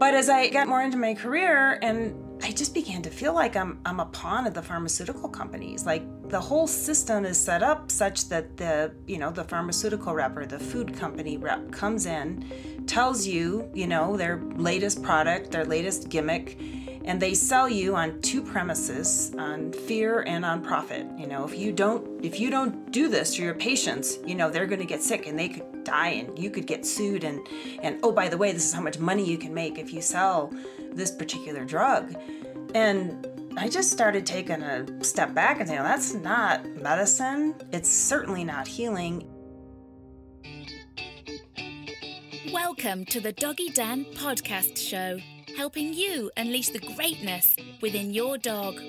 But as I got more into my career and I just began to feel like I'm I'm a pawn of the pharmaceutical companies. Like the whole system is set up such that the you know the pharmaceutical rep or the food company rep comes in, tells you you know their latest product, their latest gimmick, and they sell you on two premises on fear and on profit you know if you don't if you don't do this to your patients you know they're going to get sick and they could die and you could get sued and and oh by the way this is how much money you can make if you sell this particular drug and I just started taking a step back and saying, that's not medicine. It's certainly not healing. Welcome to the Doggy Dan podcast show helping you unleash the greatness within your dog.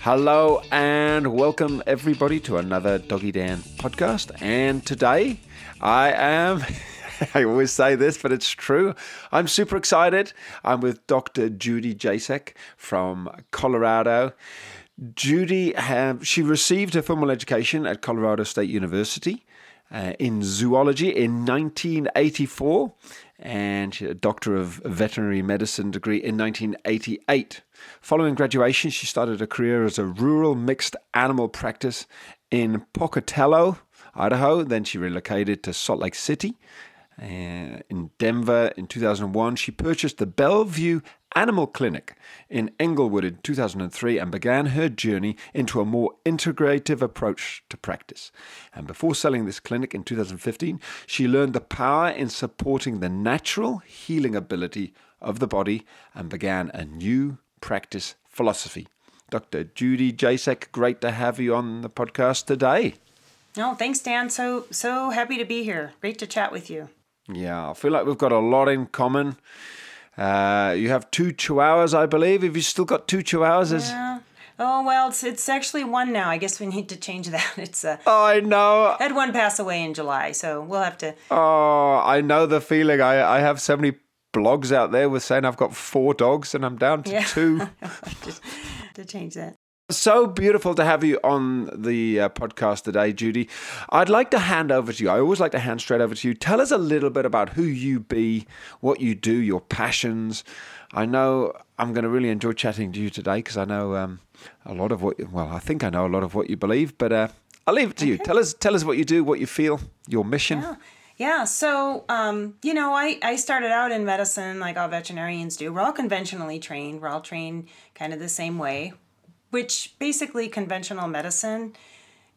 Hello and welcome everybody to another Doggy Dan podcast. And today I am, I always say this, but it's true. I'm super excited. I'm with Dr. Judy Jasek from Colorado. Judy, have, she received her formal education at Colorado State University uh, in zoology in 1984, and a Doctor of Veterinary Medicine degree in 1988. Following graduation, she started a career as a rural mixed animal practice in Pocatello, Idaho. Then she relocated to Salt Lake City. Uh, in Denver in 2001, she purchased the Bellevue Animal Clinic in Englewood in 2003 and began her journey into a more integrative approach to practice. And before selling this clinic in 2015, she learned the power in supporting the natural healing ability of the body and began a new practice philosophy. Dr. Judy Jasek, great to have you on the podcast today. No, thanks, Dan. So so happy to be here. Great to chat with you. Yeah, I feel like we've got a lot in common. Uh, you have two chihuahuas, I believe. Have you still got two chihuahuas? Yeah. Oh well, it's it's actually one now. I guess we need to change that. It's a. Oh, I know. I had one pass away in July, so we'll have to. Oh, I know the feeling. I I have so many blogs out there with saying I've got four dogs and I'm down to yeah. two. to change that. So beautiful to have you on the uh, podcast today, Judy. I'd like to hand over to you. I always like to hand straight over to you. Tell us a little bit about who you be, what you do, your passions. I know I'm going to really enjoy chatting to you today because I know um, a lot of what. Well, I think I know a lot of what you believe, but uh, I'll leave it to you. Tell us, tell us what you do, what you feel, your mission. Yeah. Yeah, so um, you know, I, I started out in medicine like all veterinarians do. We're all conventionally trained. We're all trained kind of the same way which basically conventional medicine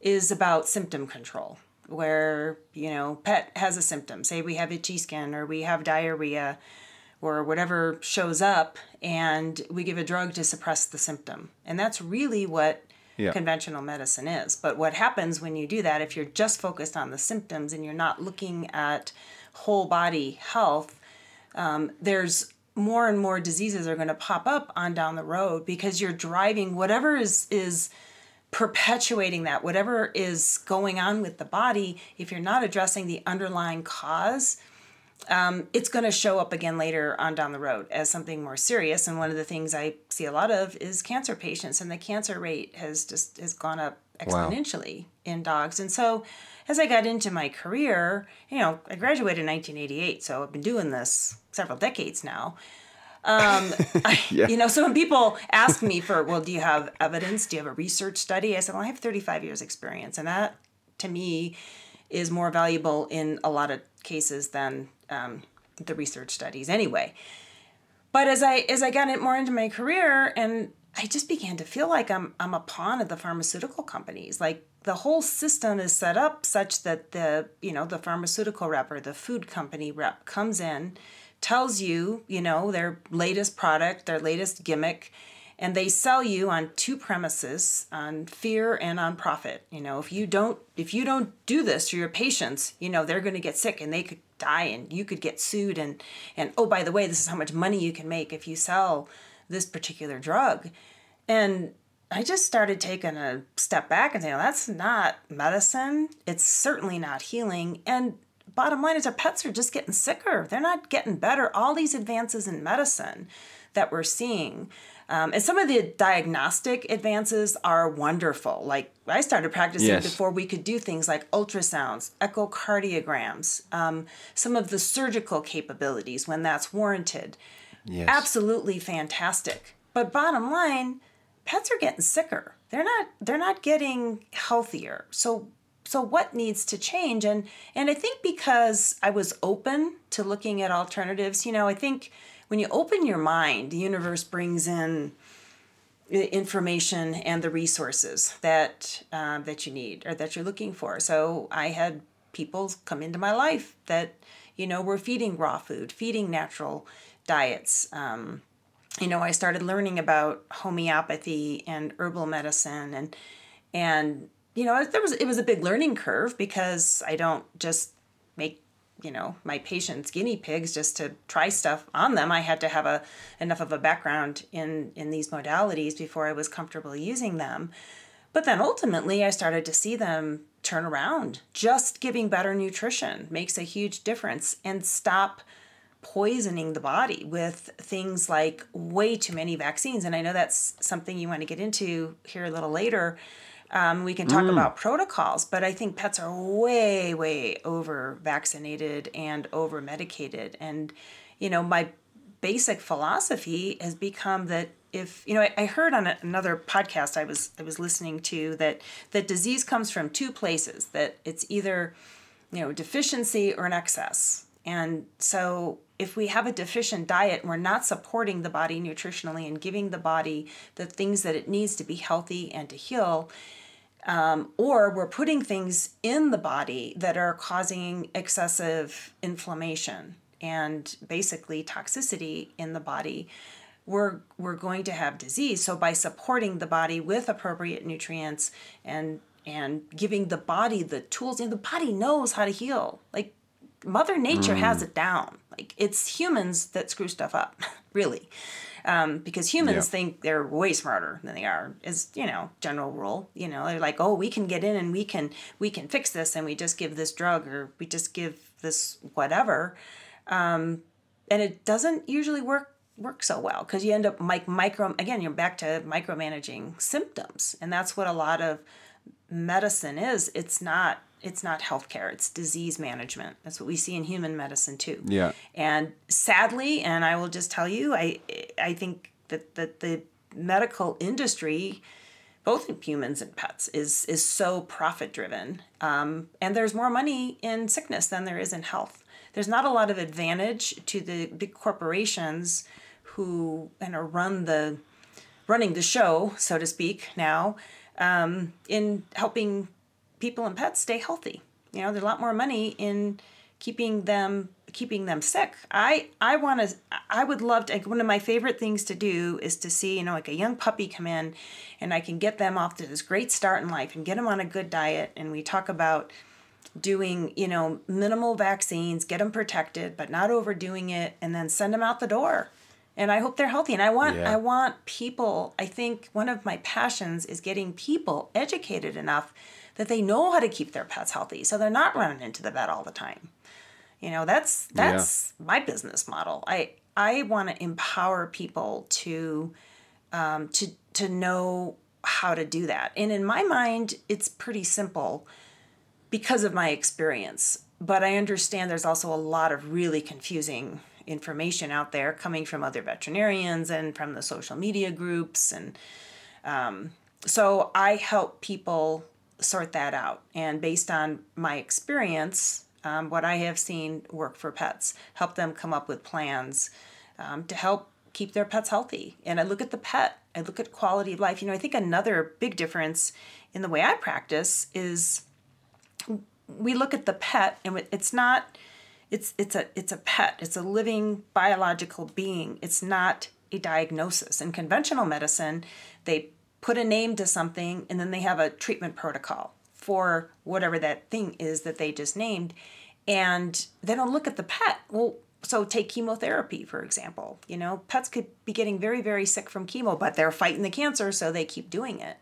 is about symptom control where you know pet has a symptom. Say we have itchy skin or we have diarrhea or whatever shows up and we give a drug to suppress the symptom. And that's really what yeah. conventional medicine is. But what happens when you do that if you're just focused on the symptoms and you're not looking at whole body health um, there's more and more diseases are going to pop up on down the road because you're driving whatever is is perpetuating that whatever is going on with the body if you're not addressing the underlying cause um, it's going to show up again later on down the road as something more serious and one of the things i see a lot of is cancer patients and the cancer rate has just has gone up exponentially wow. in dogs and so as i got into my career you know i graduated in 1988 so i've been doing this several decades now. Um, I, yeah. You know, so when people ask me for, well, do you have evidence? Do you have a research study? I said, well, I have 35 years experience. And that, to me, is more valuable in a lot of cases than um, the research studies anyway. But as I as I got it more into my career and I just began to feel like I'm I'm a pawn of the pharmaceutical companies. Like the whole system is set up such that the you know the pharmaceutical rep or the food company rep comes in tells you, you know, their latest product, their latest gimmick, and they sell you on two premises, on fear and on profit. You know, if you don't if you don't do this to your patients, you know, they're going to get sick and they could die and you could get sued and and oh by the way, this is how much money you can make if you sell this particular drug. And I just started taking a step back and saying, well, that's not medicine. It's certainly not healing. And bottom line is our pets are just getting sicker. They're not getting better. All these advances in medicine that we're seeing Um, and some of the diagnostic advances are wonderful. Like I started practicing Yes. before we could do things like ultrasounds, echocardiograms, um, some of the surgical capabilities when that's warranted. Yes. Absolutely fantastic. But bottom line, pets are getting sicker. They're not they're not getting healthier. So so what needs to change and and I think because I was open to looking at alternatives, you know, I think when you open your mind, the universe brings in information and the resources that um, that you need or that you're looking for. So I had people come into my life that you know were feeding raw food, feeding natural diets. Um, you know, I started learning about homeopathy and herbal medicine and and you know there was it was a big learning curve because I don't just make you know my patients guinea pigs just to try stuff on them. I had to have a enough of a background in in these modalities before i was comfortable using them. But then ultimately i started to see them turn around. Just giving better nutrition makes a huge difference and stop poisoning the body with things like way too many vaccines. And i know that's something you want to get into here a little later. Um, we can talk about protocols, but I think pets are way, way over vaccinated and over medicated. And, you know, my basic philosophy has become that if you know I, I heard on a, another podcast I was I was listening to that that disease comes from two places that it's either you know deficiency or an excess and so if we have a deficient diet we're not supporting the body nutritionally and giving the body the things that it needs to be healthy and to heal um, or we're putting things in the body that are causing excessive inflammation and basically toxicity in the body we're we're going to have disease. So by supporting the body with appropriate nutrients and and giving the body the tools and the body knows how to heal. Like mother nature has it down. Like it's humans that screw stuff up really. Um, because humans Yeah. think they're way smarter than they are is you know general rule. You know they're like oh we can get in and we can we can fix this and we just give this drug or we just give this whatever. Um, and it doesn't usually work work so well because you end up like micro again you're back to micromanaging symptoms. And that's what a lot of medicine is. It's not it's not healthcare it's disease management. That's what we see in human medicine too. Yeah. and sadly and i will just tell you i i think that that the medical industry both in humans and pets is is so profit driven um, and there's more money in sickness than there is in health. There's not a lot of advantage to the big corporations who kind of run the running the show so to speak now um, in helping people and pets stay healthy. You know there's a lot more money in keeping them keeping them sick. I i want to i would love to like, one of my favorite things to do is to see you know like a young puppy come in and i can get them off to this great start in life and get them on a good diet. And we talk about doing you know minimal vaccines get them protected but not overdoing it and then send them out the door. And i hope they're healthy. And i want Yeah. i want people i think one of my passions is getting people educated enough that they know how to keep their pets healthy so they're not running into the vet all the time you know that's that's my business model i i want to empower people to um, to to know how to do that and in my mind it's pretty simple because of my experience. But I understand there's also a lot of really confusing information out there coming from other veterinarians and from the social media groups. And um, so I help people sort that out. And based on my experience, um, what I have seen work for pets, help them come up with plans um, to help keep their pets healthy. And I look at the pet, I look at quality of life. You know, I think another big difference in the way I practice is we look at the pet and it's not it's it's a it's a pet it's a living biological being it's not a diagnosis in conventional medicine they put a name to something and then they have a treatment protocol for whatever that thing is that they just named and they don't look at the pet. Well so take chemotherapy for example. You know pets could be getting very very sick from chemo but they're fighting the cancer so they keep doing it.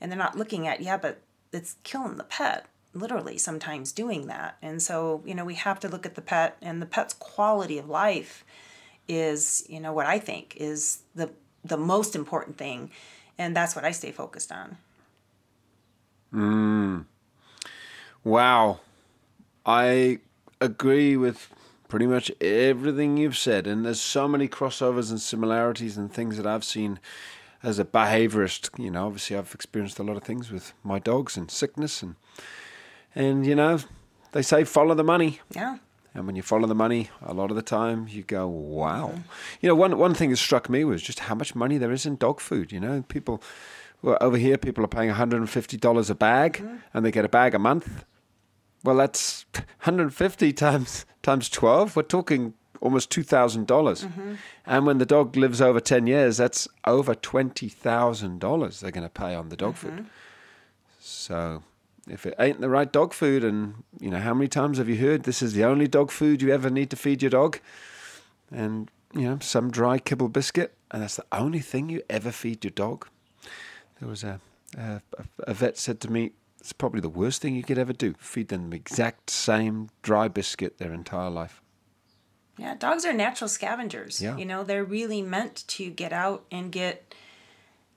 And they're not looking at yeah but it's killing the pet literally sometimes doing that. And so you know we have to look at the pet and the pet's quality of life is you know what i think is the the most important thing, and that's what I stay focused on. Mm. Wow. I agree with pretty much everything you've said. And there's so many crossovers and similarities and things that I've seen as a behaviorist. You know, obviously I've experienced a lot of things with my dogs and sickness and and you know, they say follow the money. Yeah. And when you follow the money, a lot of the time you go, wow. You know, one, one thing that struck me was just how much money there is in dog food. You know, people, well, over here, people are paying $150 a bag mm-hmm. and they get a bag a month. Well, that's 150 times times 12. We're talking almost $2,000. dollars mm-hmm. And when the dog lives over 10 years, that's over $20,000 they're going to pay on the dog mm-hmm. food. So if it ain't the right dog food, and you know, how many times have you heard this is the only dog food you ever need to feed your dog? And you know, some dry kibble biscuit, and that's the only thing you ever feed your dog. There was a a, a vet said to me, it's probably the worst thing you could ever do: feed them the exact same dry biscuit their entire life. Yeah, dogs are natural scavengers. Yeah. You know, they're really meant to get out and get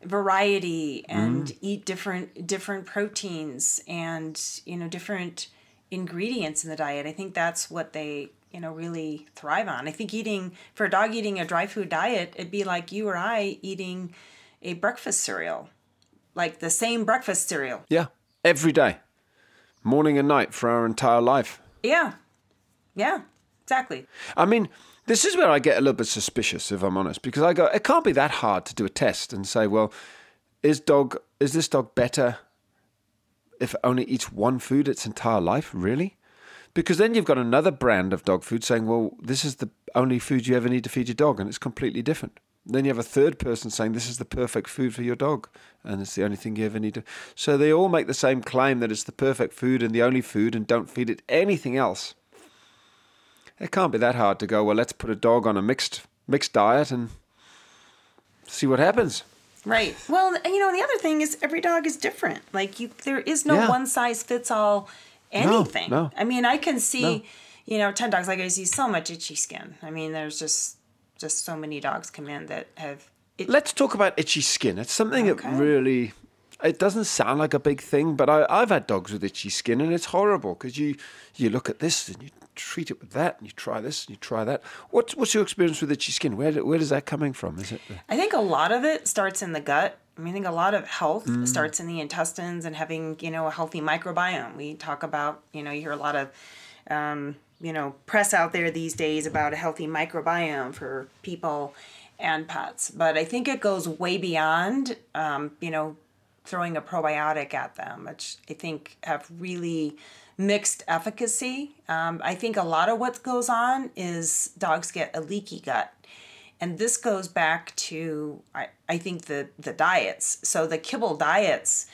variety and Mm. eat different different proteins and, you know, different ingredients in the diet. I think that's what they, you know, really thrive on. I think eating for a dog eating a dry food diet, it'd be like you or I eating a breakfast cereal. Like the same breakfast cereal. Yeah, every day, morning and night for our entire life. Yeah. Yeah. Exactly. I mean, this is where I get a little bit suspicious, if I'm honest, because I go, it can't be that hard to do a test and say, well, is dog is this dog better if it only eats one food its entire life? Really? Because then you've got another brand of dog food saying, well, this is the only food you ever need to feed your dog, and it's completely different. Then you have a third person saying this is the perfect food for your dog, and it's the only thing you ever need to. So they all make the same claim that it's the perfect food and the only food, and don't feed it anything else. It can't be that hard to go. Well, let's put a dog on a mixed mixed diet and see what happens. Right. Well, you know, the other thing is every dog is different. Like you, there is no Yeah. one size fits all anything. no. I mean, I can see, No. you know, ten dogs. Like I see so much itchy skin. I mean, there's just just so many dogs come in that have. It, Let's talk about itchy skin. It's something Okay. that really. It doesn't sound like a big thing, but I, I've had dogs with itchy skin, and it's horrible because you you look at this and you treat it with that, and you try this and you try that. What's what's your experience with itchy skin? Where where does that coming from? Is it the, I think a lot of it starts in the gut. I mean, I think a lot of health Mm. starts in the intestines and having, you know, a healthy microbiome. We talk about, you know, you hear a lot of, um, you know, press out there these days about a healthy microbiome for people and pets. But I think it goes way beyond, um, you know, throwing a probiotic at them, which I think have really mixed efficacy. Um, I think a lot of what goes on is dogs get a leaky gut. And this goes back to I, I think the the diets. So the kibble diets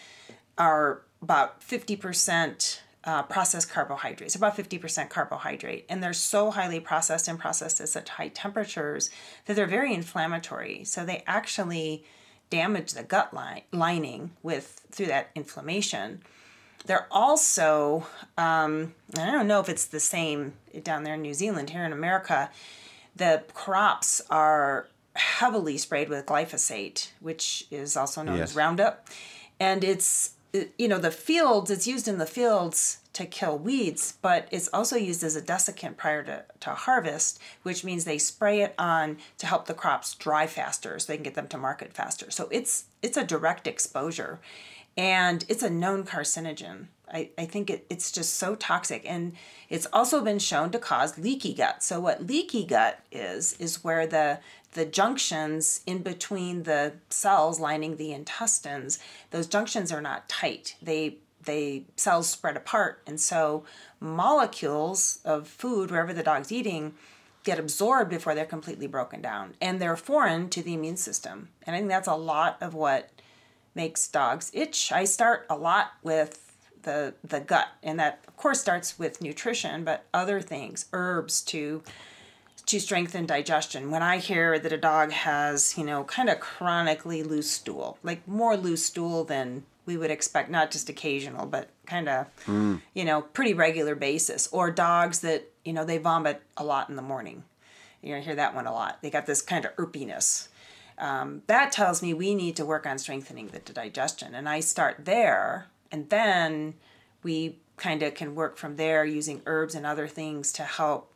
are about 50% uh, processed carbohydrates about 50% carbohydrate. And they're so highly processed and processed at such high temperatures that they're very inflammatory. So they actually damage the gut line, lining with through that inflammation they're also um, i don't know if it's the same down there in new zealand here in america the crops are heavily sprayed with glyphosate, which is also known Yes. as Roundup. And it's, you know, the fields, it's used in the fields to kill weeds, but it's also used as a desiccant prior to, to harvest, which means they spray it on to help the crops dry faster so they can get them to market faster. So it's it's a direct exposure and it's a known carcinogen. I, I think it, it's just so toxic and it's also been shown to cause leaky gut. So what leaky gut is is where the the junctions in between the cells lining the intestines, those junctions are not tight. They they cells spread apart and so molecules of food wherever the dog's eating get absorbed before they're completely broken down and they're foreign to the immune system. And I think that's a lot of what makes dogs itch. I start a lot with the the gut, and that of course starts with nutrition, but other things, herbs to to strengthen digestion. When I hear that a dog has, you know, kind of chronically loose stool, like more loose stool than we would expect, not just occasional, but kind of, mm. you know, pretty regular basis, or dogs that, you know, they vomit a lot in the morning. you know gonna hear that one a lot. They got this kind of irpiness um, that tells me we need to work on strengthening the digestion. And I start there, and then we kind of can work from there using herbs and other things to help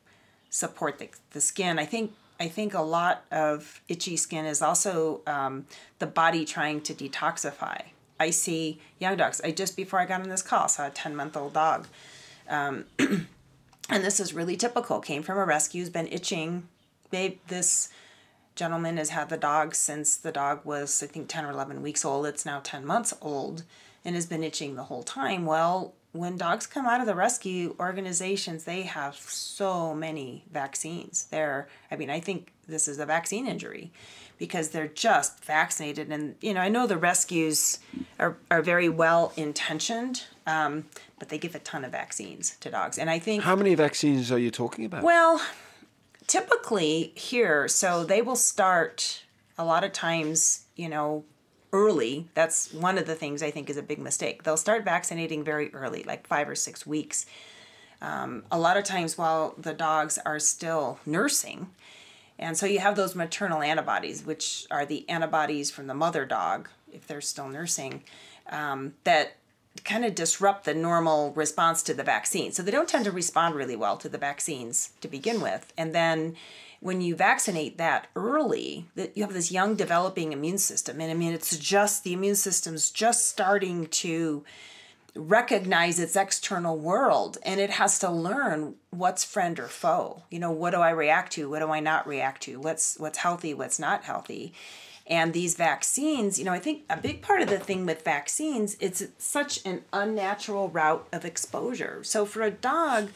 support the, the skin. I think I think a lot of itchy skin is also um, the body trying to detoxify. I see young dogs. I just before I got on this call saw a ten month old dog, um, and this is really typical. Came from a rescue, has been itching. They, this gentleman has had the dog since the dog was I think ten or eleven weeks old. It's now ten months old, and has been itching the whole time. Well, when dogs come out of the rescue organizations, they have so many vaccines. They're, I mean, I think this is a vaccine injury because they're just vaccinated. And, you know, I know the rescues are, are very well intentioned, um, but they give a ton of vaccines to dogs. And I think. How many vaccines are you talking about? Well, typically here, so they will start a lot of times, you know, early. That's one of the things I think is a big mistake. They'll start vaccinating very early, like five or six weeks. Um, a lot of times while the dogs are still nursing. And so you have those maternal antibodies, which are the antibodies from the mother dog, if they're still nursing, um, that kind of disrupt the normal response to the vaccine. So they don't tend to respond really well to the vaccines to begin with. And then when you vaccinate that early, that you have this young developing immune system. And I mean, it's just the immune system's just starting to recognize its external world and it has to learn what's friend or foe. You know, what do I react to? What do I not react to? What's what's healthy, what's not healthy? And these vaccines, you know, I think a big part of the thing with vaccines, it's such an unnatural route of exposure. So for a dog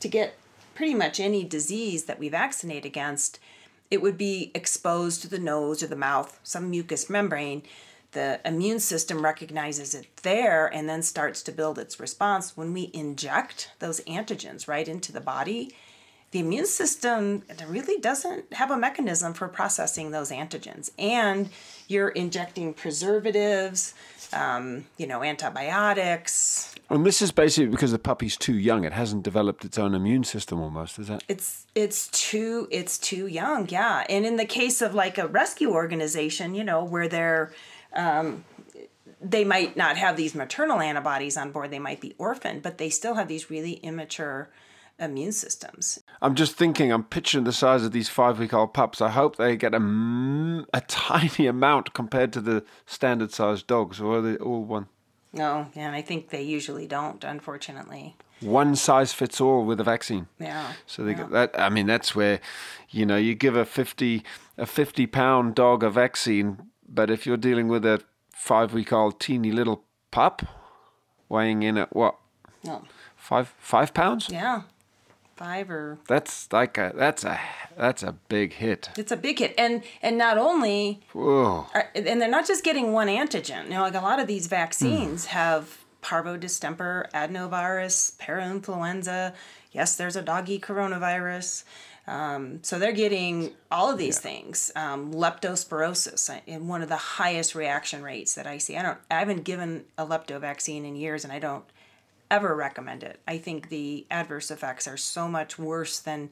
to get pretty much any disease that we vaccinate against, it would be exposed to the nose or the mouth, some mucous membrane. The immune system recognizes it there and then starts to build its response. When we inject those antigens right into the body, the immune system really doesn't have a mechanism for processing those antigens. And you're injecting preservatives, um, you know, antibiotics. And this is basically because the puppy's too young. It hasn't developed its own immune system almost, is that? It's it's too it's too young, yeah. And in the case of like a rescue organization, you know, where they're um, they might not have these maternal antibodies on board, they might be orphaned, but they still have these really immature immune systems. I'm just thinking, I'm picturing the size of these five week old pups. I hope they get a, a tiny amount compared to the standard sized dogs, or are they all one? No, and I think they usually don't, unfortunately. One size fits all with a vaccine. Yeah. So they yeah. get that. I mean, that's where, you know, you give a fifty a fifty pound dog a vaccine, but if you're dealing with a five week old teeny little pup, weighing in at what? No. Five five pounds? Yeah five or that's like a that's a that's a big hit. It's a big hit. And and not only Whoa. Are, and they're not just getting one antigen. You know like a lot of these vaccines mm. have parvo distemper adenovirus parainfluenza. Yes there's a doggy coronavirus. Um, so they're getting all of these yeah. things. Um, leptospirosis in one of the highest reaction rates that i see. I don't i haven't given a lepto vaccine in years and i don't ever recommend it. I think the adverse effects are so much worse than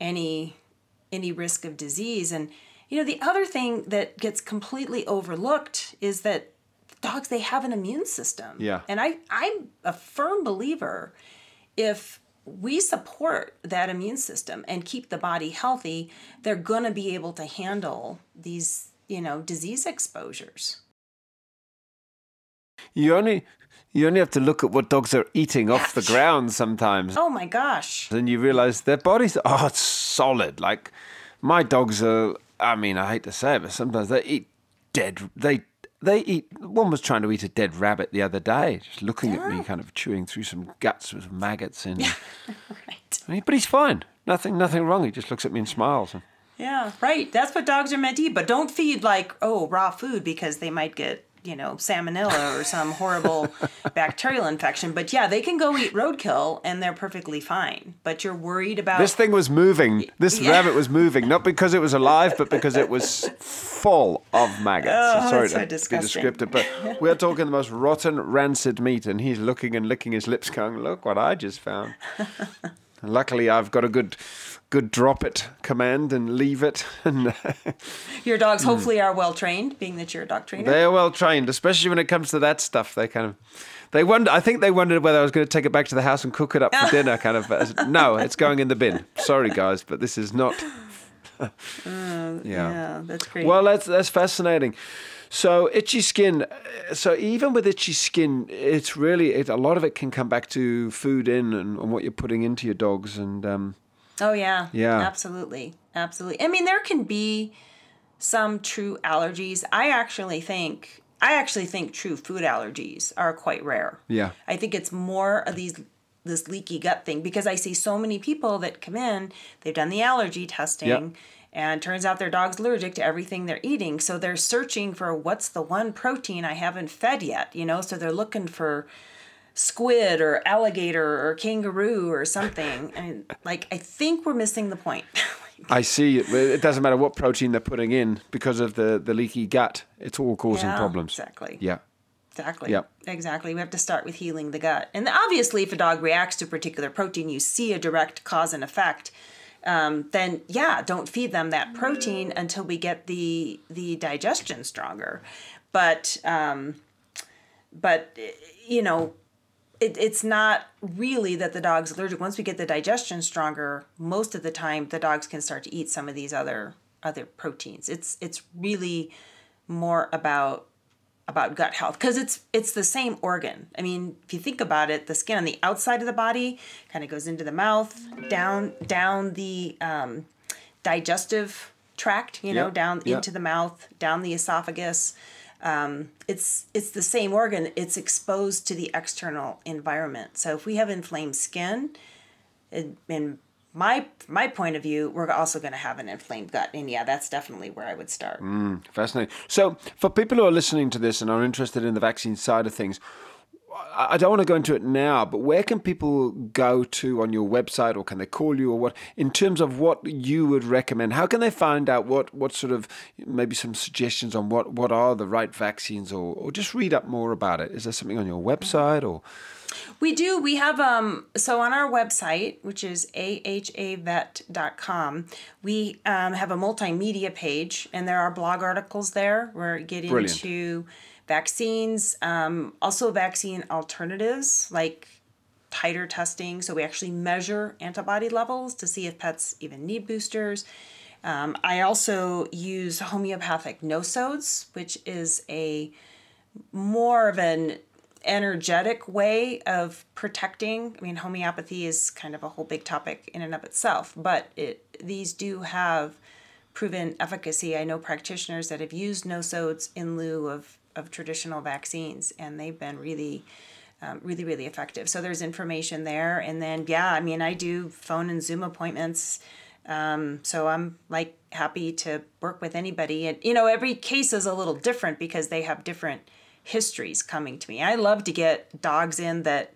any any risk of disease and you know the other thing that gets completely overlooked is that dogs they have an immune system. Yeah. And I I'm a firm believer if we support that immune system and keep the body healthy, they're going to be able to handle these, you know, disease exposures. You only you only have to look at what dogs are eating off the ground sometimes. Oh my gosh. Then you realize their bodies are solid. Like my dogs are, I mean, I hate to say it, but sometimes they eat dead. They they eat. One was trying to eat a dead rabbit the other day, just looking yeah. at me, oh. kind of chewing through some guts with maggots in. right. But he's fine. Nothing, nothing wrong. He just looks at me and smiles. And, yeah, right. That's what dogs are meant to eat. But don't feed like oh raw food because they might get you know, salmonella or some horrible bacterial infection. But yeah, they can go eat roadkill and they're perfectly fine. But you're worried about This thing was moving. This yeah. rabbit was moving, not because it was alive, but because it was full of maggots. Oh, Sorry so to disgusting. be descriptive, but we're talking the most rotten, rancid meat, and he's looking and licking his lips, going, "Look what I just found." Luckily, I've got a good, good drop it command and leave it, and Your dogs hopefully are well trained, being that you're a dog trainer. they're well trained. Especially when it comes to that stuff, they kind of. They wonder. I think they wondered whether I was going to take it back to the house and cook it up for dinner. Kind of. No, it's going in the bin. Sorry, guys, but this is not. yeah. yeah, that's great. Well, that's that's fascinating. So itchy skin. uh, So even with itchy skin, it's really it, a lot of it can come back to food in and, and what you're putting into your dogs. And um, Oh yeah. Yeah. Absolutely. Absolutely. I mean there can be some true allergies. I actually think I actually think true food allergies are quite rare. yeah, I think it's more of these this leaky gut thing because I see so many people that come in, they've done the allergy testing Yep. and turns out their dog's allergic to everything they're eating. So they're searching for what's the one protein I haven't fed yet, you know? So they're looking for squid or alligator or kangaroo or something. and like I think we're missing the point. I see it. It doesn't matter what protein they're putting in because of the the leaky gut. It's all causing Yeah, problems. Exactly. Yeah. Exactly. Yep. Exactly. We have to start with healing the gut. And obviously, if a dog reacts to a particular protein, you see a direct cause and effect. Um, then yeah, don't feed them that protein until we get the the digestion stronger. But um, but you know, it, it's not really that the dog's allergic. Once we get the digestion stronger, most of the time the dogs can start to eat some of these other other proteins. It's it's really more about about gut health because it's it's the same organ. I mean, if you think about it, the skin on the outside of the body kind of goes into the mouth, down down the um, digestive tract, you know, Yep, down yep. into the mouth, down the esophagus. Um, it's it's the same organ. It's exposed to the external environment. So if we have inflamed skin, in, in my my point of view, we're also going to have an inflamed gut, and yeah, that's definitely where I would start. Fascinating. So, for people who are listening to this and are interested in the vaccine side of things, I don't want to go into it now, but where can people go to on your website or can they call you or what in terms of what you would recommend? How can they find out what, what sort of maybe some suggestions on what, what are the right vaccines or, or just read up more about it? Is there something on your website or? We do. We have um so on our website, which is ahavet.com, we um, have a multimedia page and there are blog articles there. We're getting Brilliant. into vaccines, um, also vaccine alternatives like titer testing. So we actually measure antibody levels to see if pets even need boosters. Um, I also use homeopathic nosodes, which is a more of an energetic way of protecting. I mean, homeopathy is kind of a whole big topic in and of itself, but it these do have proven efficacy. I know practitioners that have used nosodes in lieu of, of traditional vaccines, and they've been really, um, really, really effective. So there's information there, and then yeah, I mean, I do phone and Zoom appointments. Um, so I'm like happy to work with anybody, and you know, every case is a little different because they have different histories coming to me. I love to get dogs in that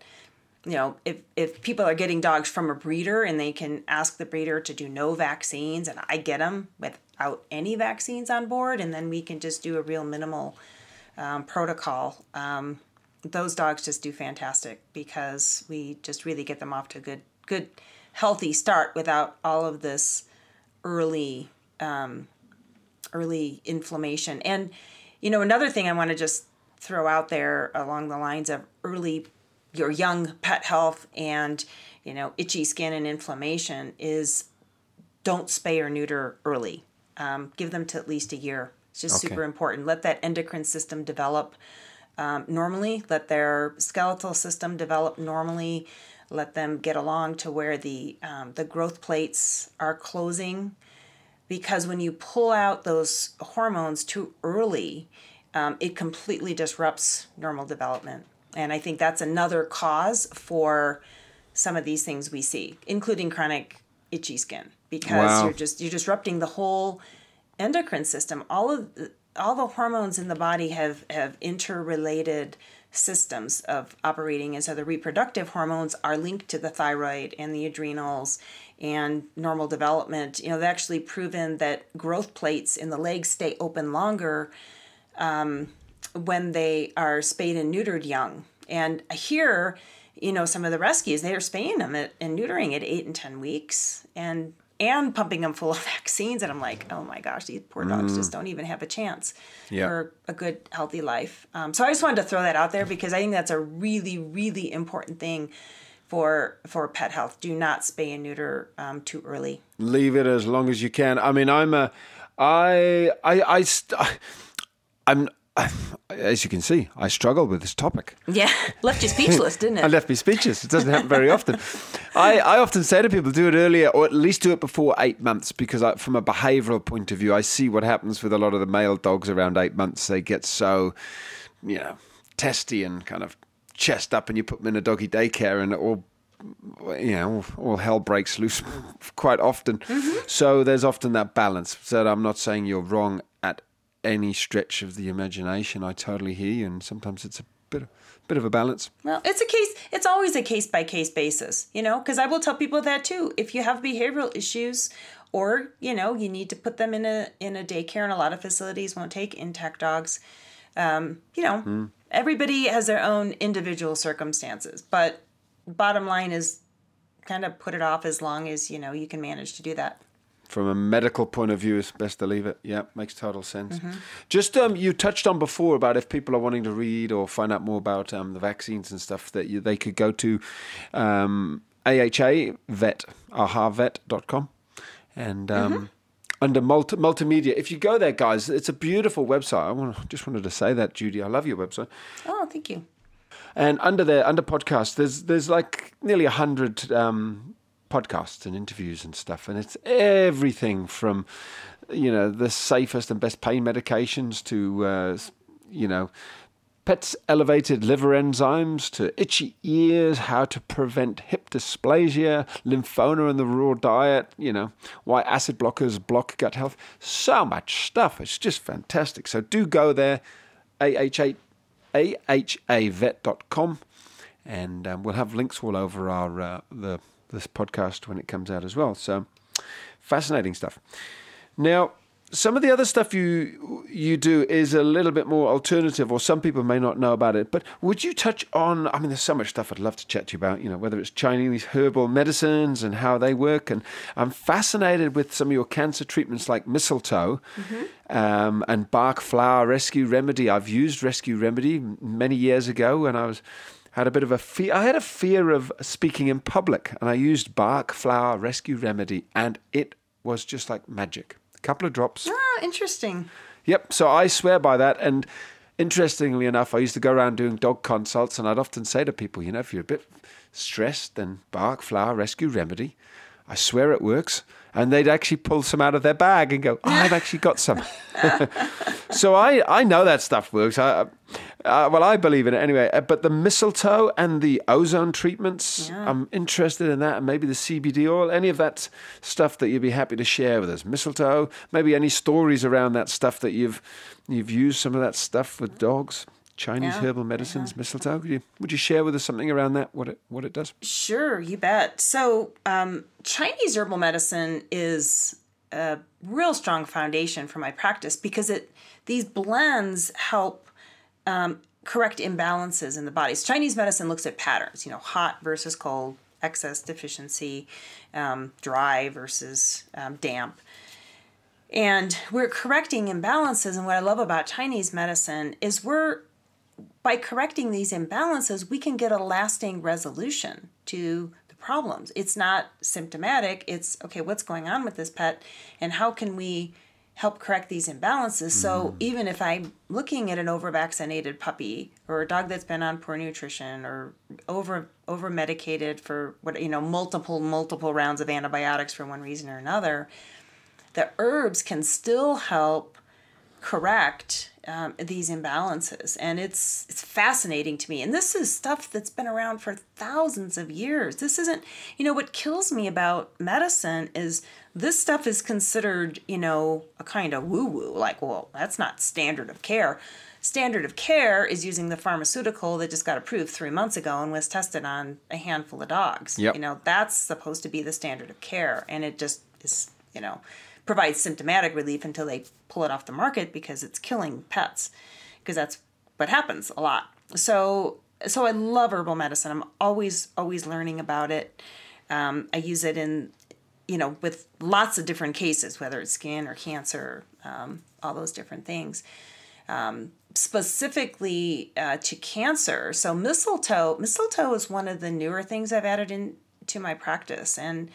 you know, if, if people are getting dogs from a breeder and they can ask the breeder to do no vaccines and I get them without any vaccines on board and then we can just do a real minimal um, protocol, um, those dogs just do fantastic because we just really get them off to a good, good, healthy start without all of this early, um, early inflammation. And, you know, another thing I want to just throw out there along the lines of early your young pet health and you know itchy skin and inflammation is don't spay or neuter early um, give them to at least a year it's just Okay. super important let that endocrine system develop um, normally let their skeletal system develop normally let them get along to where the um, the growth plates are closing because when you pull out those hormones too early, um, it completely disrupts normal development. And I think that's another cause for some of these things we see, including chronic itchy skin, because Wow. you're just you're disrupting the whole endocrine system. All of all the hormones in the body have have interrelated systems of operating and so the reproductive hormones are linked to the thyroid and the adrenals and normal development you know they've actually proven that growth plates in the legs stay open longer um, when they are spayed and neutered young And hear, you know, some of the rescues, they are spaying them at, and neutering at eight and 10 weeks and, and pumping them full of vaccines. And I'm like, oh my gosh, these poor dogs just don't even have a chance Yeah. for a good, healthy life. Um, so I just wanted to throw that out there because I think that's a really, really important thing for for pet health. Do not spay and neuter um, too early. leave it as long as you can. I mean, I'm a, I, I, I, st- I'm, as you can see, I struggle with this topic. Yeah, left you speechless, didn't it? I left me speechless. It doesn't happen very often. I, I often say to people, do it earlier or at least do it before eight months because I, from a behavioural point of view, I see what happens with a lot of the male dogs around eight months. They get so, you know, testy and kind of chest up and you put them in a doggy daycare and it all you know, all hell breaks loose quite often. Mm-hmm. So there's often that balance. So I'm not saying you're wrong any stretch of the imagination. I totally hear you, and sometimes it's a bit of, bit of a balance. Well, it's a case. It's always a case by case basis, you know. Because I will tell people that too. If you have behavioral issues, or you know, you need to put them in a in a daycare, and a lot of facilities won't take intact dogs. Um, you know, everybody has their own individual circumstances, but bottom line is kind of put it off as long as you know you can manage to do that. From a medical point of view, it's best to leave it. Yeah, makes total sense. Just um, you touched on before about if people are wanting to read or find out more about um, the vaccines and stuff, that you, they could go to um, AHA vet, ahavet.com and um, under multi- multimedia. If you go there, guys, it's a beautiful website. I want, just wanted to say that, Judy. I love your website. Oh, thank you. And under there, under podcast, there's there's like nearly a hundred um, podcasts and interviews and stuff, and it's everything from you know the safest and best pain medications to uh, you know pets elevated liver enzymes to itchy ears, how to prevent hip dysplasia, lymphoma and the raw diet, you know, why acid blockers block gut health. So much stuff. It's just fantastic. So do go there, AHA, ahavet.com, and um, we'll have links all over our uh, the this podcast when it comes out as well. So fascinating stuff. Now, some of the other stuff you you do is a little bit more alternative, or some people may not know about it. But would you touch on? I mean, there's so much stuff I'd love to chat to you about. You know, whether it's Chinese herbal medicines and how they work, and I'm fascinated with some of your cancer treatments like mistletoe um, and Bach flower rescue remedy. I've used rescue remedy many years ago when I was had a bit of a fear. I had a fear of speaking in public, and I used Bach flower rescue remedy, and it was just like magic. A couple of drops. Ah, interesting. Yep. So I swear by that. And interestingly enough, I used to go around doing dog consults, and I'd often say to people, you know, if you're a bit stressed, then Bach flower rescue remedy. I swear it works. And they'd actually pull some out of their bag and go, oh, I've actually got some. so I, I know that stuff works. I, uh, well, I believe in it anyway. Uh, But the mistletoe and the ozone treatments, I'm interested in that. And maybe the CBD oil, any of that stuff that you'd be happy to share with us. Mistletoe, maybe any stories around that stuff that you've you've used some of that stuff with dogs. Chinese Yeah, herbal medicines, mistletoe. Would you, would you share with us something around that? What it what it does? Sure, you bet. So, um, Chinese herbal medicine is a real strong foundation for my practice because it these blends help um, correct imbalances in the body. So Chinese medicine looks at patterns, you know, hot versus cold, excess deficiency, um, dry versus um, damp. And we're correcting imbalances. And what I love about Chinese medicine is we're by correcting these imbalances, we can get a lasting resolution to the problems. It's not symptomatic. It's okay, what's going on with this pet and how can we help correct these imbalances? So hmm. even if I'm looking at an over vaccinated puppy or a dog that's been on poor nutrition or over over medicated for what you know, multiple, multiple rounds of antibiotics for one reason or another, the herbs can still help correct um, these imbalances. And it's it's fascinating to me. And this is stuff that's been around for thousands of years. This isn't you know what kills me about medicine is this stuff is considered you know a kind of woo woo like well that's not standard of care. Standard of care is using the pharmaceutical that just got approved three months ago and was tested on a handful of dogs. Yep. you know that's supposed to be the standard of care. And it just is you know provides symptomatic relief until they pull it off the market because it's killing pets because that's what happens a lot so so I love herbal medicine. I'm always always learning about it. Um, I use it in you know with lots of different cases, whether it's skin or cancer, um, all those different things. Um, specifically uh, to cancer, so mistletoe. Mistletoe is one of the newer things I've added into my practice, and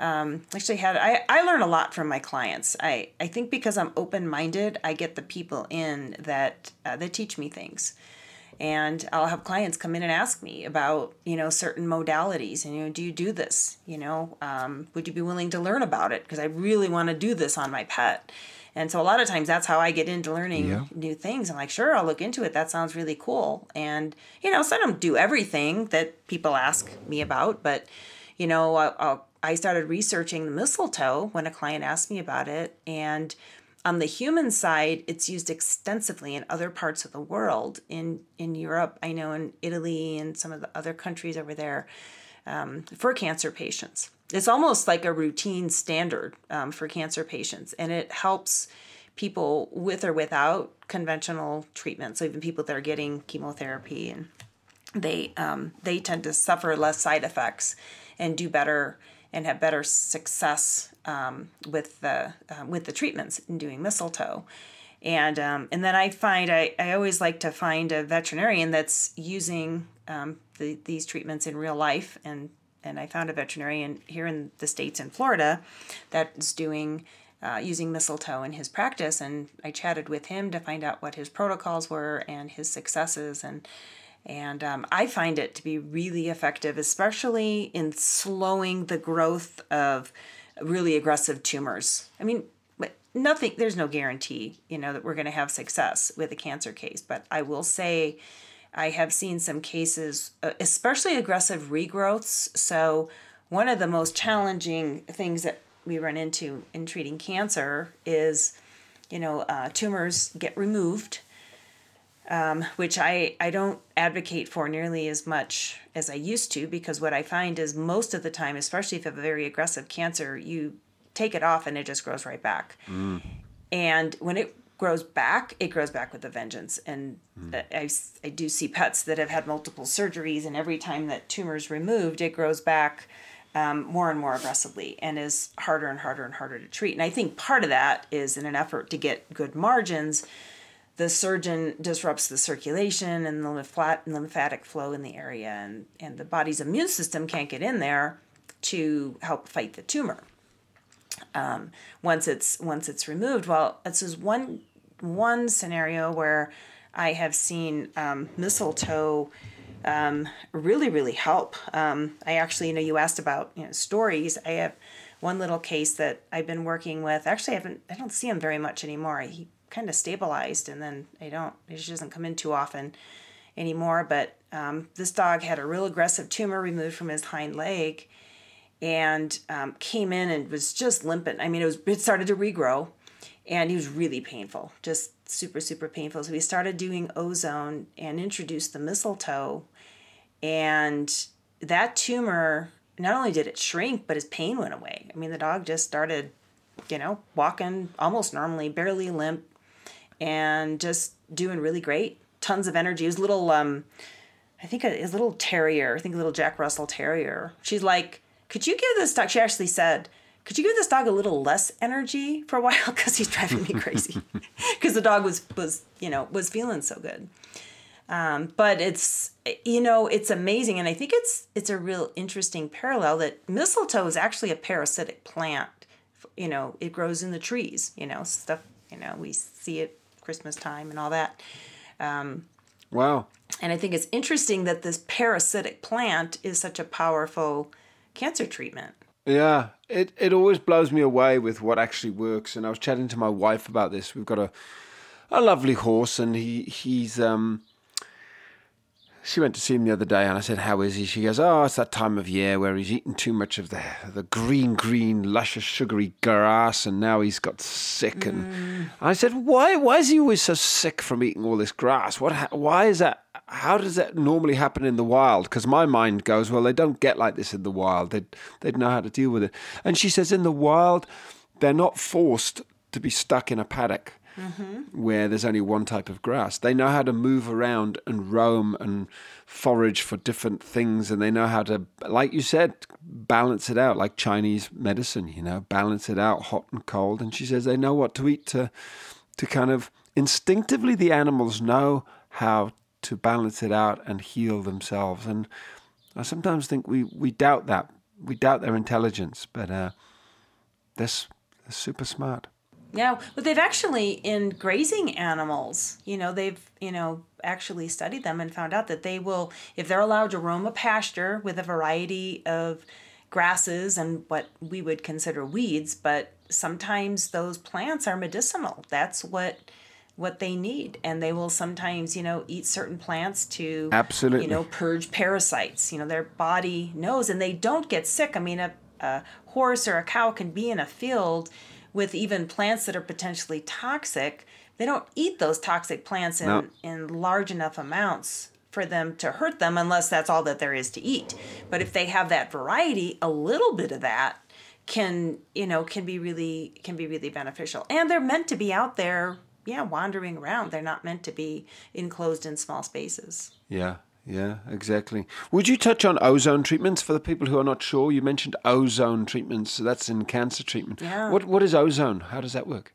um, actually had I, I learn a lot from my clients i, I think because i'm open-minded i get the people in that uh, that teach me things and i'll have clients come in and ask me about you know certain modalities and you know do you do this you know um, would you be willing to learn about it because i really want to do this on my pet and so a lot of times that's how I get into learning yeah. new things. I'm like, sure, I'll look into it. That sounds really cool. And, you know, so I don't do everything that people ask me about, but, you know, I'll, I'll I started researching the mistletoe when a client asked me about it. And on the human side, it's used extensively in other parts of the world. In in Europe, I know in Italy and some of the other countries over there, um, for cancer patients. It's almost like a routine standard um, for cancer patients, and it helps people with or without conventional treatment. So even people that are getting chemotherapy and they um, they tend to suffer less side effects and do better and have better success um, with the uh, with the treatments in doing mistletoe. And um, and then I find I, I always like to find a veterinarian that's using um, the, these treatments in real life. And and I found a veterinarian here in the states in Florida that's doing uh, using mistletoe in his practice. And I chatted with him to find out what his protocols were and his successes. And and um, I find it to be really effective, especially in slowing the growth of really aggressive tumors. I mean, nothing, there's no guarantee, you know, that we're going to have success with a cancer case, but I will say I have seen some cases, uh, especially aggressive regrowths. So, one of the most challenging things that we run into in treating cancer is, you know, uh, tumors get removed um, which I, I don't advocate for nearly as much as I used to because what I find is most of the time, especially if you have a very aggressive cancer, you take it off and it just grows right back. Mm. And when it grows back, it grows back with a vengeance. And mm. I, I do see pets that have had multiple surgeries, and every time that tumor is removed, it grows back um, more and more aggressively and is harder and harder and harder to treat. And I think part of that is in an effort to get good margins the surgeon disrupts the circulation and the lymphatic flow in the area, and, and the body's immune system can't get in there to help fight the tumor. Um, once it's once it's removed, well, this is one one scenario where I have seen um, mistletoe um, really really help. Um, I actually, you know, you asked about you know stories. I have one little case that I've been working with. Actually, I haven't I don't see him very much anymore. He kind of stabilized and then I don't it just doesn't come in too often anymore but um, this dog had a real aggressive tumor removed from his hind leg and um, came in and was just limping. I mean it was it started to regrow and he was really painful just super super painful. So we started doing ozone and introduced the mistletoe and that tumor not only did it shrink but his pain went away. I mean the dog just started you know walking almost normally barely limp and just doing really great. Tons of energy. His little, um, I think his little terrier, I think a little Jack Russell Terrier. She's like, could you give this dog? She actually said, could you give this dog a little less energy for a while because he's driving me crazy because the dog was was you know was feeling so good um, but it's you know it's amazing and i think it's it's a real interesting parallel that mistletoe is actually a parasitic plant you know it grows in the trees you know stuff you know we see it Christmas time and all that. Um, wow. And I think it's interesting that this parasitic plant is such a powerful cancer treatment. Yeah, it, it always blows me away with what actually works. And I was chatting to my wife about this. We've got a a lovely horse, and he he's um she went to see him the other day and I said, How is he? She goes, Oh, it's that time of year where he's eaten too much of the, the green, green, luscious, sugary grass and now he's got sick. And mm. I said, Why Why is he always so sick from eating all this grass? What? Why is that? How does that normally happen in the wild? Because my mind goes, Well, they don't get like this in the wild. They'd, they'd know how to deal with it. And she says, In the wild, they're not forced to be stuck in a paddock. Where there's only one type of grass. They know how to move around and roam and forage for different things, and they know how to, like you said, balance it out, like Chinese medicine. You know, balance it out, hot and cold. And she says they know what to eat to, to kind of instinctively the animals know how to balance it out and heal themselves. And I sometimes think we, we doubt that. We doubt their intelligence, but uh, they're, they're super smart. Yeah, but they've actually in grazing animals, you know, they've you know actually studied them and found out that they will, if they're allowed to roam a pasture with a variety of grasses and what we would consider weeds, but sometimes those plants are medicinal. That's what what they need and they will sometimes you know eat certain plants to Absolutely. you know purge parasites you know their body knows and they don't get sick i mean a, a horse or a cow can be in a field with even plants that are potentially toxic they don't eat those toxic plants in, No. in large enough amounts for them to hurt them unless that's all that there is to eat. But if they have that variety a little bit of that can you know can be really can be really beneficial. And they're meant to be out there yeah wandering around. They're not meant to be enclosed in small spaces. Yeah, yeah, exactly. Would you touch on ozone treatments for the people who are not sure? You mentioned ozone treatments. So that's in cancer treatment. Yeah. What What is ozone? How does that work?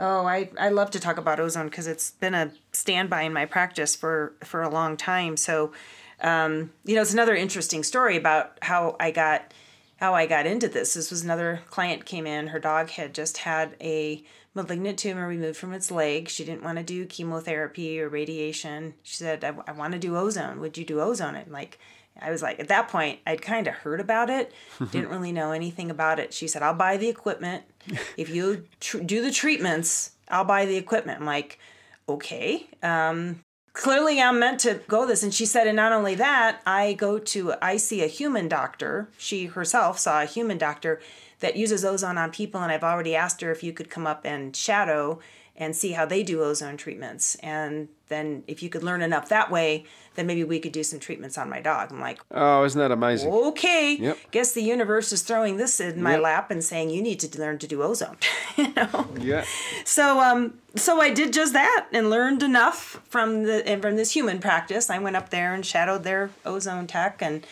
Oh, I, I love to talk about ozone because it's been a standby in my practice for, for a long time. So, um, you know, it's another interesting story about how I got how I got into this. This was another client came in. Her dog had just had a malignant tumor removed from its leg. She didn't want to do chemotherapy or radiation. She said, "I, I want to do ozone. Would you do ozone?" And like, I was like, at that point, I'd kind of heard about it, didn't really know anything about it. She said, "I'll buy the equipment. If you tr- do the treatments, I'll buy the equipment." I'm like, okay. Um, clearly I'm meant to go this. And she said, and not only that, I go to, I see a human doctor. She herself saw a human doctor that uses ozone on people. And I've already asked her if you could come up and shadow and see how they do ozone treatments. And then if you could learn enough that way, then maybe we could do some treatments on my dog. I'm like, Oh, isn't that amazing? okay, Yep. guess the universe is throwing this in my Yep. lap and saying you need to learn to do ozone. you know? Yeah. So um so I did just that and learned enough from the and from this human practice. I went up there and shadowed their ozone tech and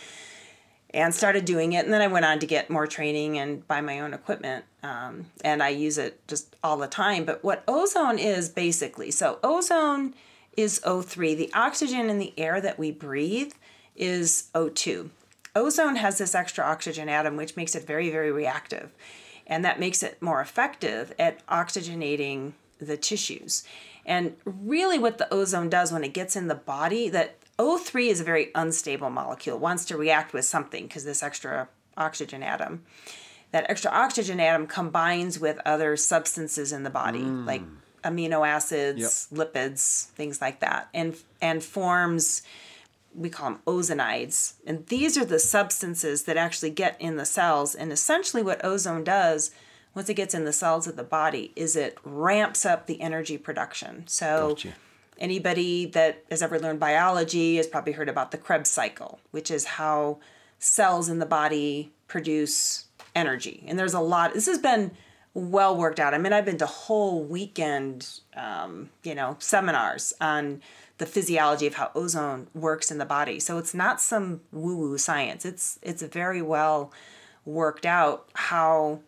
and started doing it and then I went on to get more training and buy my own equipment. Um, and I use it just all the time. But what ozone is basically, so ozone is O3. The oxygen in the air that we breathe is O2. Ozone has this extra oxygen atom, which makes it very, very reactive. And that makes it more effective at oxygenating the tissues. And really, what the ozone does when it gets in the body, that O3 is a very unstable molecule, it wants to react with something because this extra oxygen atom. That extra oxygen atom combines with other substances in the body, like amino acids, lipids, things like that, and and forms we call them ozonides. And these are the substances that actually get in the cells. And essentially, what ozone does once it gets in the cells of the body is it ramps up the energy production. So, Gotcha. anybody that has ever learned biology has probably heard about the Krebs cycle, which is how cells in the body produce energy. And there's a lot, this has been well worked out. I mean, I've been to whole weekend, um, you know, seminars on the physiology of how ozone works in the body. So it's not some woo-woo science. It's it's very well worked out how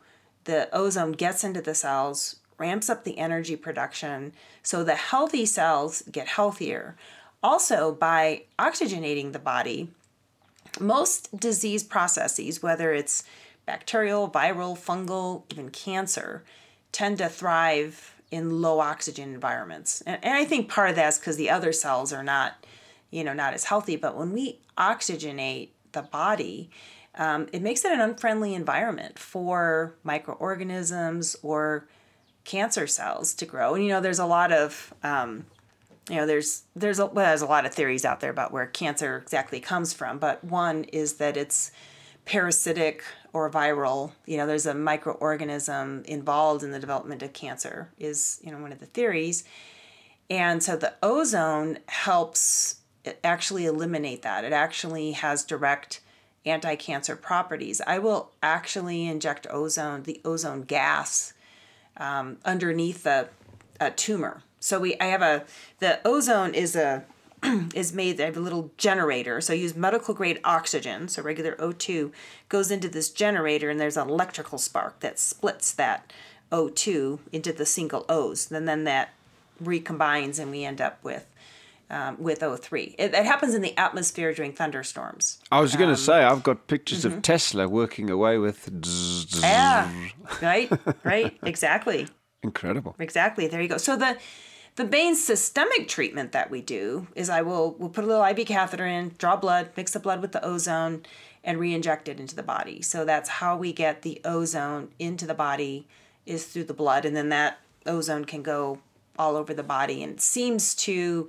the ozone gets into the cells, ramps up the energy production, so the healthy cells get healthier. Also, by oxygenating the body, most disease processes, whether it's bacterial, viral, fungal, even cancer, tend to thrive in low oxygen environments. And, and I think part of that's because the other cells are not, you know, not as healthy. But when we oxygenate the body, um, it makes it an unfriendly environment for microorganisms or cancer cells to grow. And you know, there's a lot of um, you know, there's there's a, well, there's a lot of theories out there about where cancer exactly comes from, but one is that it's parasitic or viral. You know, there's a microorganism involved in the development of cancer is you know one of the theories, and so the ozone helps actually eliminate that. It actually has direct anti-cancer properties. I will actually inject ozone, the ozone gas, um, underneath the a tumor. So we I have a the ozone is a is made I have a little generator. So I use medical grade oxygen, so regular O2 goes into this generator and there's an electrical spark that splits that O2 into the single O's. And then that recombines and we end up with um, with O3. It, it, happens in the atmosphere during thunderstorms. I was going to um, say, I've got pictures mm-hmm. of Tesla working away with. Yeah, right, right, exactly. Incredible. Exactly. There you go. So the the main systemic treatment that we do is I will we'll put a little IV catheter in, draw blood, mix the blood with the ozone, and re-inject it into the body. So that's how we get the ozone into the body is through the blood, and then that ozone can go all over the body and seems to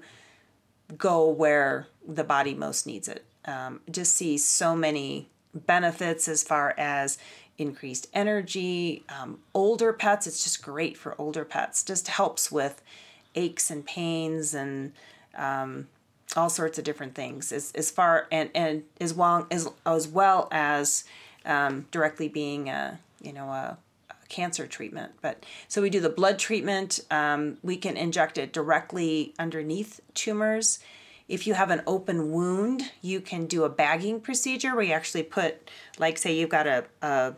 go where the body most needs it. Um, just see so many benefits as far as increased energy. Um, older pets, it's just great for older pets. Just helps with aches and pains and um, all sorts of different things as, as far and, and as well as as well as um, directly being a you know a, a, cancer treatment. But so we do the blood treatment um, we can inject it directly underneath tumors. If you have an open wound you can do a bagging procedure where you actually put like say you've got a, a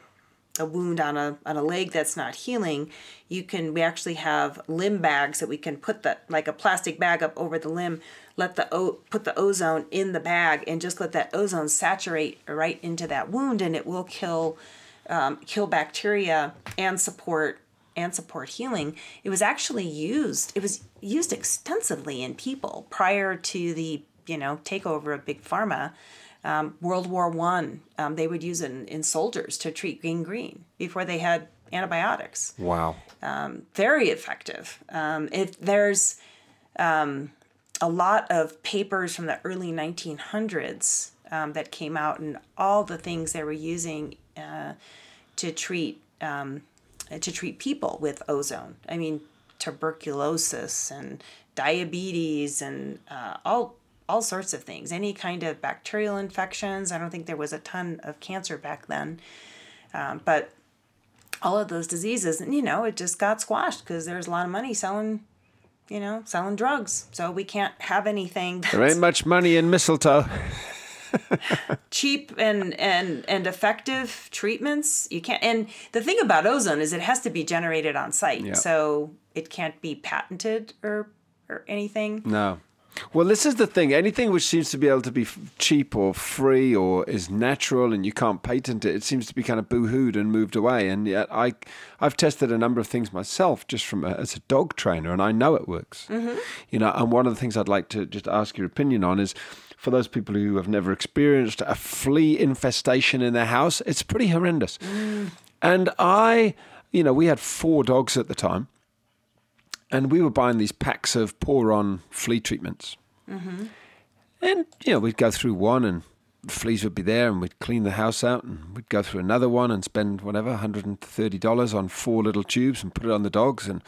a wound on a on a leg that's not healing, you can we actually have limb bags that we can put the like a plastic bag up over the limb, let the o, put the ozone in the bag and just let that ozone saturate right into that wound and it will kill um, kill bacteria and support and support healing. It was actually used. It was used extensively in people prior to the you know takeover of big pharma um, World War One, um, they would use it in, in, soldiers to treat gangrene before they had antibiotics. Wow. Um, very effective. Um, if there's um, a lot of papers from the early 1900s um, that came out, and all the things they were using uh, to treat to treat people with ozone. I mean, tuberculosis and diabetes and uh, all all sorts of things, any kind of bacterial infections. I don't think there was a ton of cancer back then, um, but all of those diseases, and you know, it just got squashed because there's a lot of money selling, you know, selling drugs. So we can't have anything. there ain't much money in mistletoe. cheap and and and effective treatments you can't and the thing about ozone is it has to be generated on site yeah. so it can't be patented or or anything no well, this is the thing. Anything which seems to be able to be cheap or free or is natural and you can't patent it, it seems to be kind of boo-hooed and moved away. And yet, I, I've tested a number of things myself just from a, as a dog trainer, and I know it works. Mm-hmm. You know, and one of the things I'd like to just ask your opinion on is for those people who have never experienced a flea infestation in their house, it's pretty horrendous. Mm. And I, you know, we had four dogs at the time and we were buying these packs of pour on flea treatments. Mm-hmm. And, you know, we'd go through one and fleas would be there and we'd clean the house out and we'd go through another one and spend whatever, $130 on four little tubes and put it on the dogs. And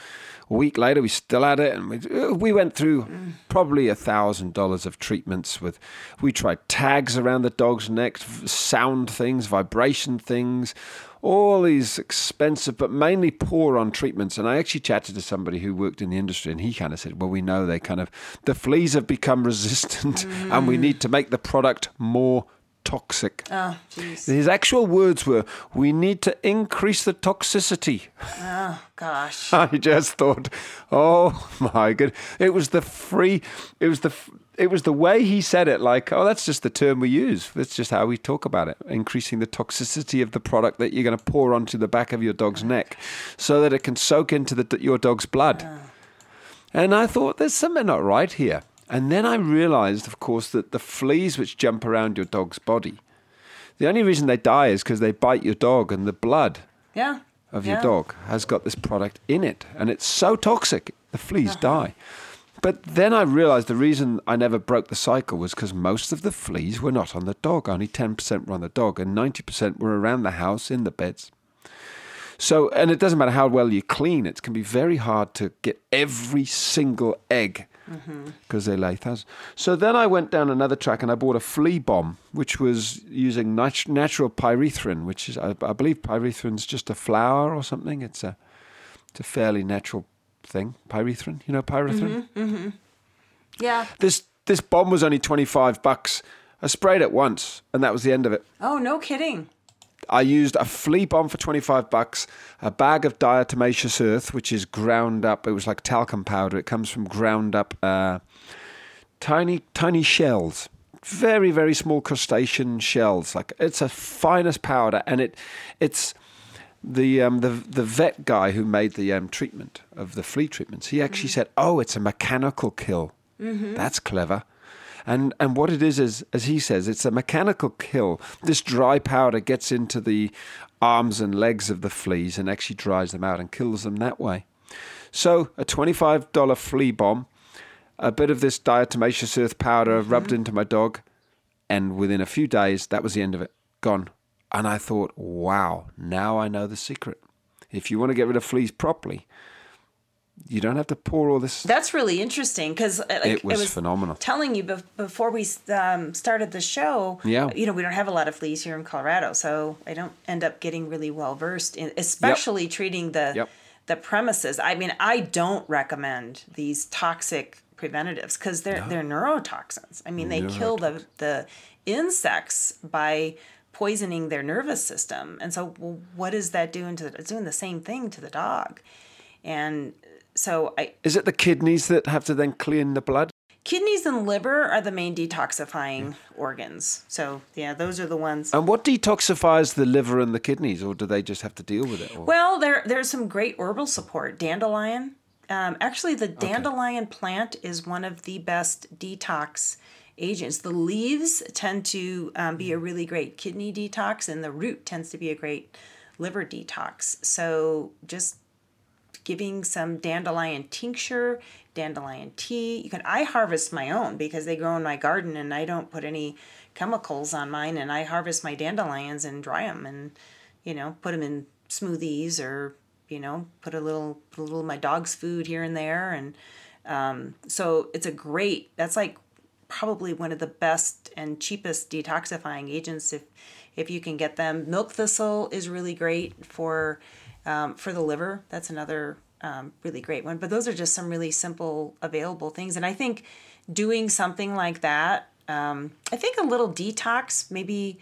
a week later, we still had it. And we, uh, we went through mm. probably a $1,000 of treatments with, we tried tags around the dog's neck, sound things, vibration things, all these expensive, but mainly pour on treatments. And I actually chatted to somebody who worked in the industry, and he kind of said, "Well, we know they kind of the fleas have become resistant, mm. and we need to make the product more." Toxic. Oh. His actual words were, "We need to increase the toxicity." Oh gosh. I just thought, oh my god! It was the free. It was the it was the way he said it like oh that's just the term we use. That's just how we talk about it. Increasing the toxicity of the product that you're going to pour onto the back of your dog's neck so that it can soak into the, your dog's blood. And i thought there's something not right here. And then i realized of course that the fleas which jump around your dog's body the only reason they die is because they bite your dog and the blood yeah. of yeah. your dog has got this product in it and it's so toxic the fleas uh-huh. die but then I realized the reason I never broke the cycle was because most of the fleas were not on the dog. Only 10% were on the dog, and 90% were around the house in the beds. So, and it doesn't matter how well you clean, it can be very hard to get every single egg because mm-hmm. they lay thousands. So then I went down another track and I bought a flea bomb, which was using nat- natural pyrethrin, which is, I, I believe pyrethrin's just a flower or something. It's a, it's a fairly natural thing, pyrethrin. You know pyrethrin. Mm-hmm. Yeah. This this bomb was only twenty five bucks. I sprayed it once, and that was the end of it. Oh, no kidding. I used a flea bomb for 25 bucks, a bag of diatomaceous earth, which is ground up. It was like talcum powder. It comes from ground up uh, tiny, tiny shells. Very, very small crustacean shells. Like it's a finest powder, and it, it's the um, the the vet guy who made the um, treatment of the flea treatments. He actually said, "Oh, it's a mechanical kill. That's clever." And and what it is is, as he says, it's a mechanical kill. This dry powder gets into the arms and legs of the fleas and actually dries them out and kills them that way. So a twenty-five dollar flea bomb, a bit of this diatomaceous earth powder rubbed into my dog, and within a few days that was the end of it. Gone. And I thought, wow, now I know the secret. If you want to get rid of fleas properly, you don't have to pour all this. That's really interesting because like, It was I was phenomenal. Telling you bef- before we um, started the show, Yeah. you know, we don't have a lot of fleas here in Colorado, so I don't end up getting really well versed in, especially treating the Yep. the premises. I mean, I don't recommend these toxic preventatives because they're they're neurotoxins. I mean, they kill the the insects by poisoning their nervous system, and so well, what is that doing to? The, it's doing the same thing to the dog, and so I Is it the kidneys that have to then clean the blood? Kidneys and liver are the main detoxifying organs. So yeah, those are the ones. And what detoxifies the liver and the kidneys, or do they just have to deal with it? Or? Well, there there's some great herbal support. Dandelion. Um, actually, the dandelion plant is one of the best detox agents. The leaves tend to um, be a really great kidney detox, and the root tends to be a great liver detox. So just giving some dandelion tincture, dandelion tea. You can I harvest my own because they grow in my garden and I don't put any chemicals on mine and I harvest my dandelions and dry them and you know, put them in smoothies or you know, put a little put a little my dog's food here and there and um, so it's a great that's like probably one of the best and cheapest detoxifying agents if if you can get them. Milk thistle is really great for um, for the liver. That's another um, really great one. But those are just some really simple available things. And I think doing something like that, um, I think a little detox, maybe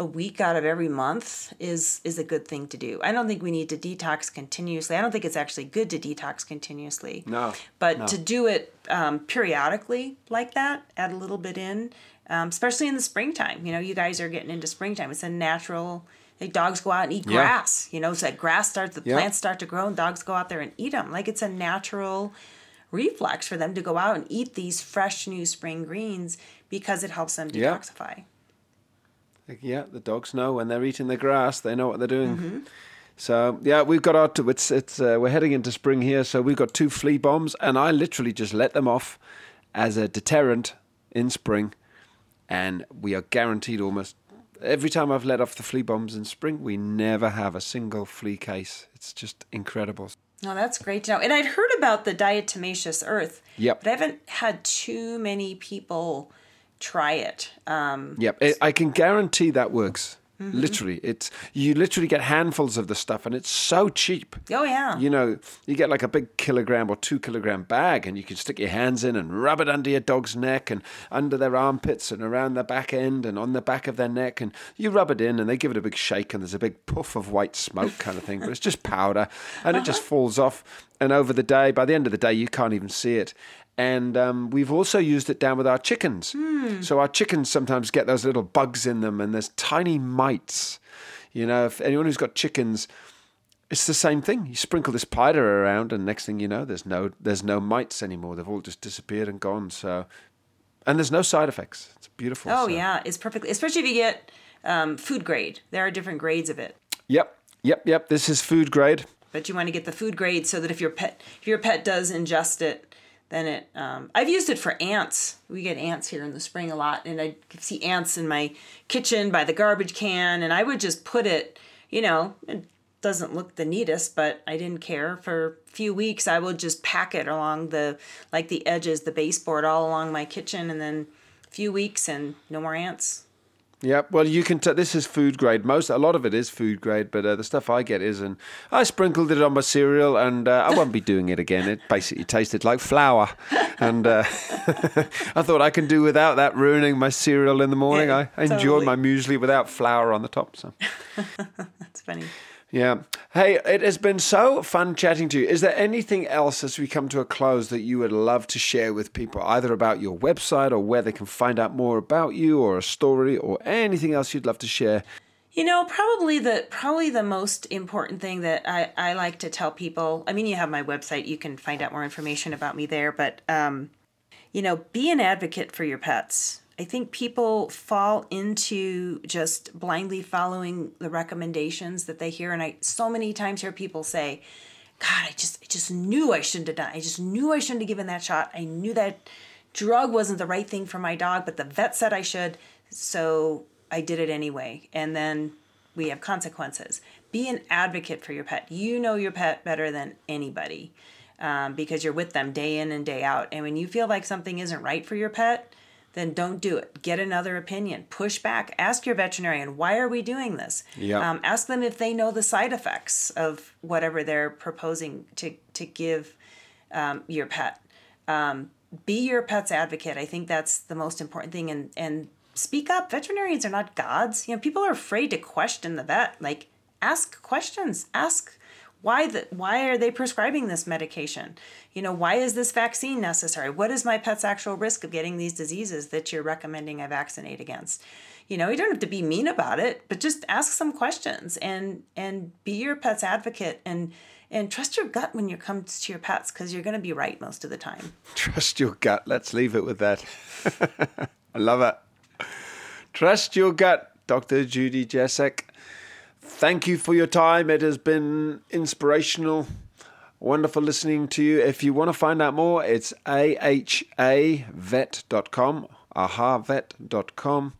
a week out of every month is is a good thing to do. I don't think we need to detox continuously. I don't think it's actually good to detox continuously. No, But no. to do it um, periodically like that, add a little bit in, um, especially in the springtime. You know, you guys are getting into springtime. It's a natural. Like dogs go out and eat Yeah. grass. You know, so that grass starts, the Yeah. plants start to grow, and dogs go out there and eat them. Like it's a natural reflex for them to go out and eat these fresh new spring greens because it helps them Yeah. Yeah, the dogs know when they're eating the grass; they know what they're doing. Mm-hmm. So yeah, we've got our. It's it's uh, we're heading into spring here, so we've got two flea bombs, and I literally just let them off as a deterrent in spring, and we are guaranteed almost every time I've let off the flea bombs in spring, we never have a single flea case. It's just incredible. No, that's great to know. And I'd heard about the diatomaceous earth. Yep. But I haven't had too many people try it. Um, Yep, it, I can guarantee that works. Mm-hmm. Literally, it's you literally get handfuls of the stuff, and it's so cheap. oh yeah. You know, you get like a big kilogram or two kilogram bag, and you can stick your hands in and rub it under your dog's neck and under their armpits and around their back end and on the back of their neck. And you rub it in, and they give it a big shake, and there's a big puff of white smoke kind of thing. But it's just powder, and it just falls off. And over the day, by the end of the day, you can't even see it. And um, we've also used it down with our chickens. So our chickens sometimes get those little bugs in them, and there's tiny mites. You know, if anyone who's got chickens, it's the same thing. You sprinkle this powder around, and next thing you know, there's no there's no mites anymore. They've all just disappeared and gone. So, and there's no side effects. It's beautiful. Oh so- yeah, it's perfectly. Especially if you get um, food grade. There are different grades of it. Yep. Yep. Yep. This is food grade. but you want to get the food grade so that if your pet if your pet does ingest it then it um, i've used it for ants. We get ants here in the spring a lot and i see ants in my kitchen by the garbage can and i would just put it you know it doesn't look the neatest but i didn't care. For a few weeks i would just pack it along the like the edges the baseboard all along my kitchen and then a few weeks and no more ants Yeah, well, you can. T- this is food grade. Most, a lot of it is food grade, but uh, the stuff I get isn't. I sprinkled it on my cereal, and uh, I won't be doing it again. It basically tasted like flour, and uh, I thought I can do without that ruining my cereal in the morning. Yeah, I enjoy totally. my muesli without flour on the top. So. That's funny. Yeah. Hey, it has been so fun chatting to you. Is there anything else as we come to a close that you would love to share with people, either about your website or where they can find out more about you or a story or anything else you'd love to share? You know, probably the probably the most important thing that I, I like to tell people. I mean, you have my website; you can find out more information about me there. But um, you know, be an advocate for your pets. I think people fall into just blindly following the recommendations that they hear, and I so many times hear people say, "God, I just I just knew I shouldn't have done. I just knew I shouldn't have given that shot. I knew that drug wasn't the right thing for my dog, but the vet said I should, so I did it anyway." And then we have consequences. Be an advocate for your pet. You know your pet better than anybody um, because you're with them day in and day out. And when you feel like something isn't right for your pet, then don't do it. Get another opinion. Push back. Ask your veterinarian, why are we doing this? Yeah. Um, ask them if they know the side effects of whatever they're proposing to, to give um, your pet. Um, be your pet's advocate. I think that's the most important thing. And, and speak up. Veterinarians are not gods. You know, people are afraid to question the vet. Like, ask questions. Ask why the why are they prescribing this medication you know why is this vaccine necessary what is my pet's actual risk of getting these diseases that you're recommending i vaccinate against you know you don't have to be mean about it but just ask some questions and and be your pet's advocate and and trust your gut when it comes to your pets because you're going to be right most of the time Trust your gut. Let's leave it with that. I love it. Trust your gut, Dr. Judy Jasek. Thank you for your time. It has been inspirational. Wonderful listening to you. If you want to find out more, it's ahavet.com, ahavet.com.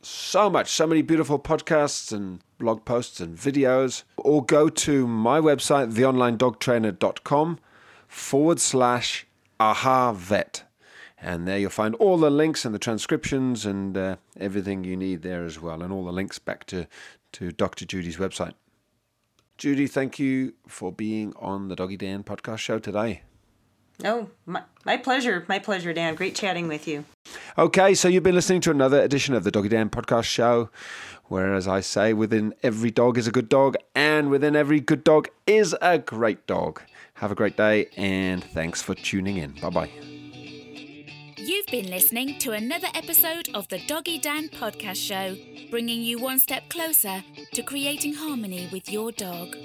So much, so many beautiful podcasts and blog posts and videos. Or go to my website, theonlinedogtrainer.com forward slash ahavet. And there you'll find all the links and the transcriptions and uh, everything you need there as well, and all the links back to, to Dr. Judy's website. Judy, thank you for being on the Doggy Dan podcast show today. oh my, my pleasure my pleasure dan great chatting with you Okay, so you've been listening to another edition of the Doggy Dan podcast show, where, as I say, within every dog is a good dog, and within every good dog is a great dog. Have a great day, and thanks for tuning in. Bye bye. You've been listening to another episode of the Doggy Dan podcast show, bringing you one step closer to creating harmony with your dog.